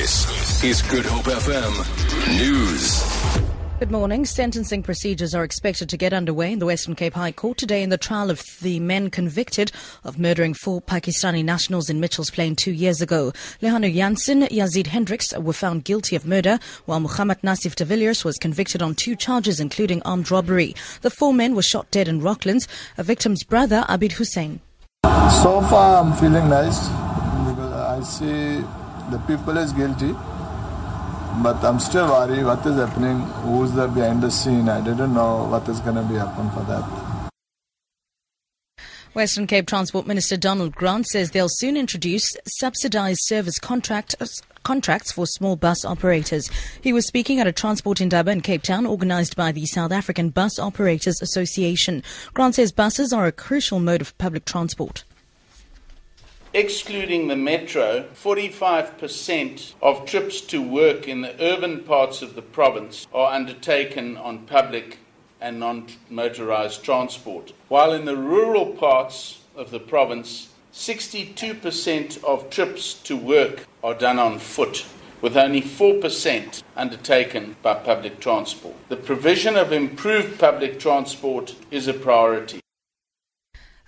This is Good Hope FM News. Good morning. Sentencing procedures are expected to get underway in the Western Cape High Court today in the trial of the men convicted of murdering four Pakistani nationals in Mitchells Plain two years ago. Lehanu Jansen, Yazid Hendricks were found guilty of murder, while Muhammad Nasif de Villiers was convicted on two charges, including armed robbery. The four men were shot dead in Rocklands. A victim's brother, Abid Hussein. So far, I'm feeling nice because I see the people is guilty. But I'm still worried what is happening, who's there behind the scene. I didn't know what is going to be happen for that. Western Cape Transport Minister Donald Grant says they'll soon introduce subsidized service contract, contracts for small bus operators. He was speaking at a transport indaba in Cape Town organized by the South African Bus Operators Association. Grant says buses are a crucial mode of public transport. Excluding the metro, 45% of trips to work in the urban parts of the province are undertaken on public and non motorised transport, while in the rural parts of the province, 62% of trips to work are done on foot, with only 4% undertaken by public transport. The provision of improved public transport is a priority.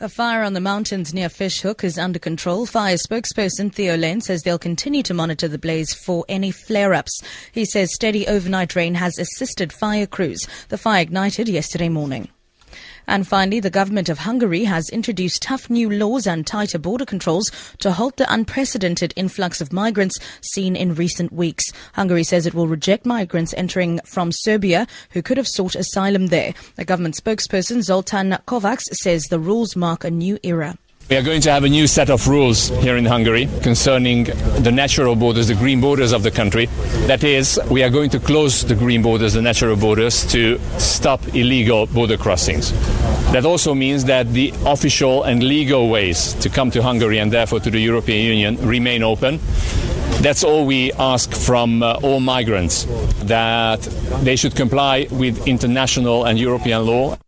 A fire on the mountains near Fish Hoek is under control. Fire spokesperson Theo Layne says they'll continue to monitor the blaze for any flare-ups. He says steady overnight rain has assisted fire crews. The fire ignited yesterday morning. And finally, the government of Hungary has introduced tough new laws and tighter border controls to halt the unprecedented influx of migrants seen in recent weeks. Hungary says it will reject migrants entering from Serbia who could have sought asylum there. The government spokesperson Zoltan Kovacs says the rules mark a new era. We are going to have a new set of rules here in Hungary concerning the natural borders, the green borders of the country. That is, we are going to close the green borders, the natural borders, to stop illegal border crossings. That also means that the official and legal ways to come to Hungary and therefore to the European Union remain open. That's all we ask from uh, all migrants, that they should comply with international and European law.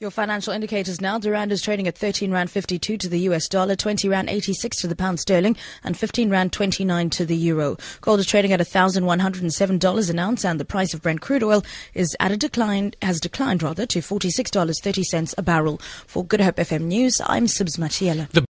Your financial indicators now. The rand is trading at 13 rand 52 to the US dollar, 20 rand 86 to the pound sterling, and 15 rand 29 to the euro. Gold is trading at $1,107 an ounce, and the price of Brent crude oil is at a decline, has declined rather to $46.30 a barrel. For Good Hope FM News, I'm Sibs Machiela.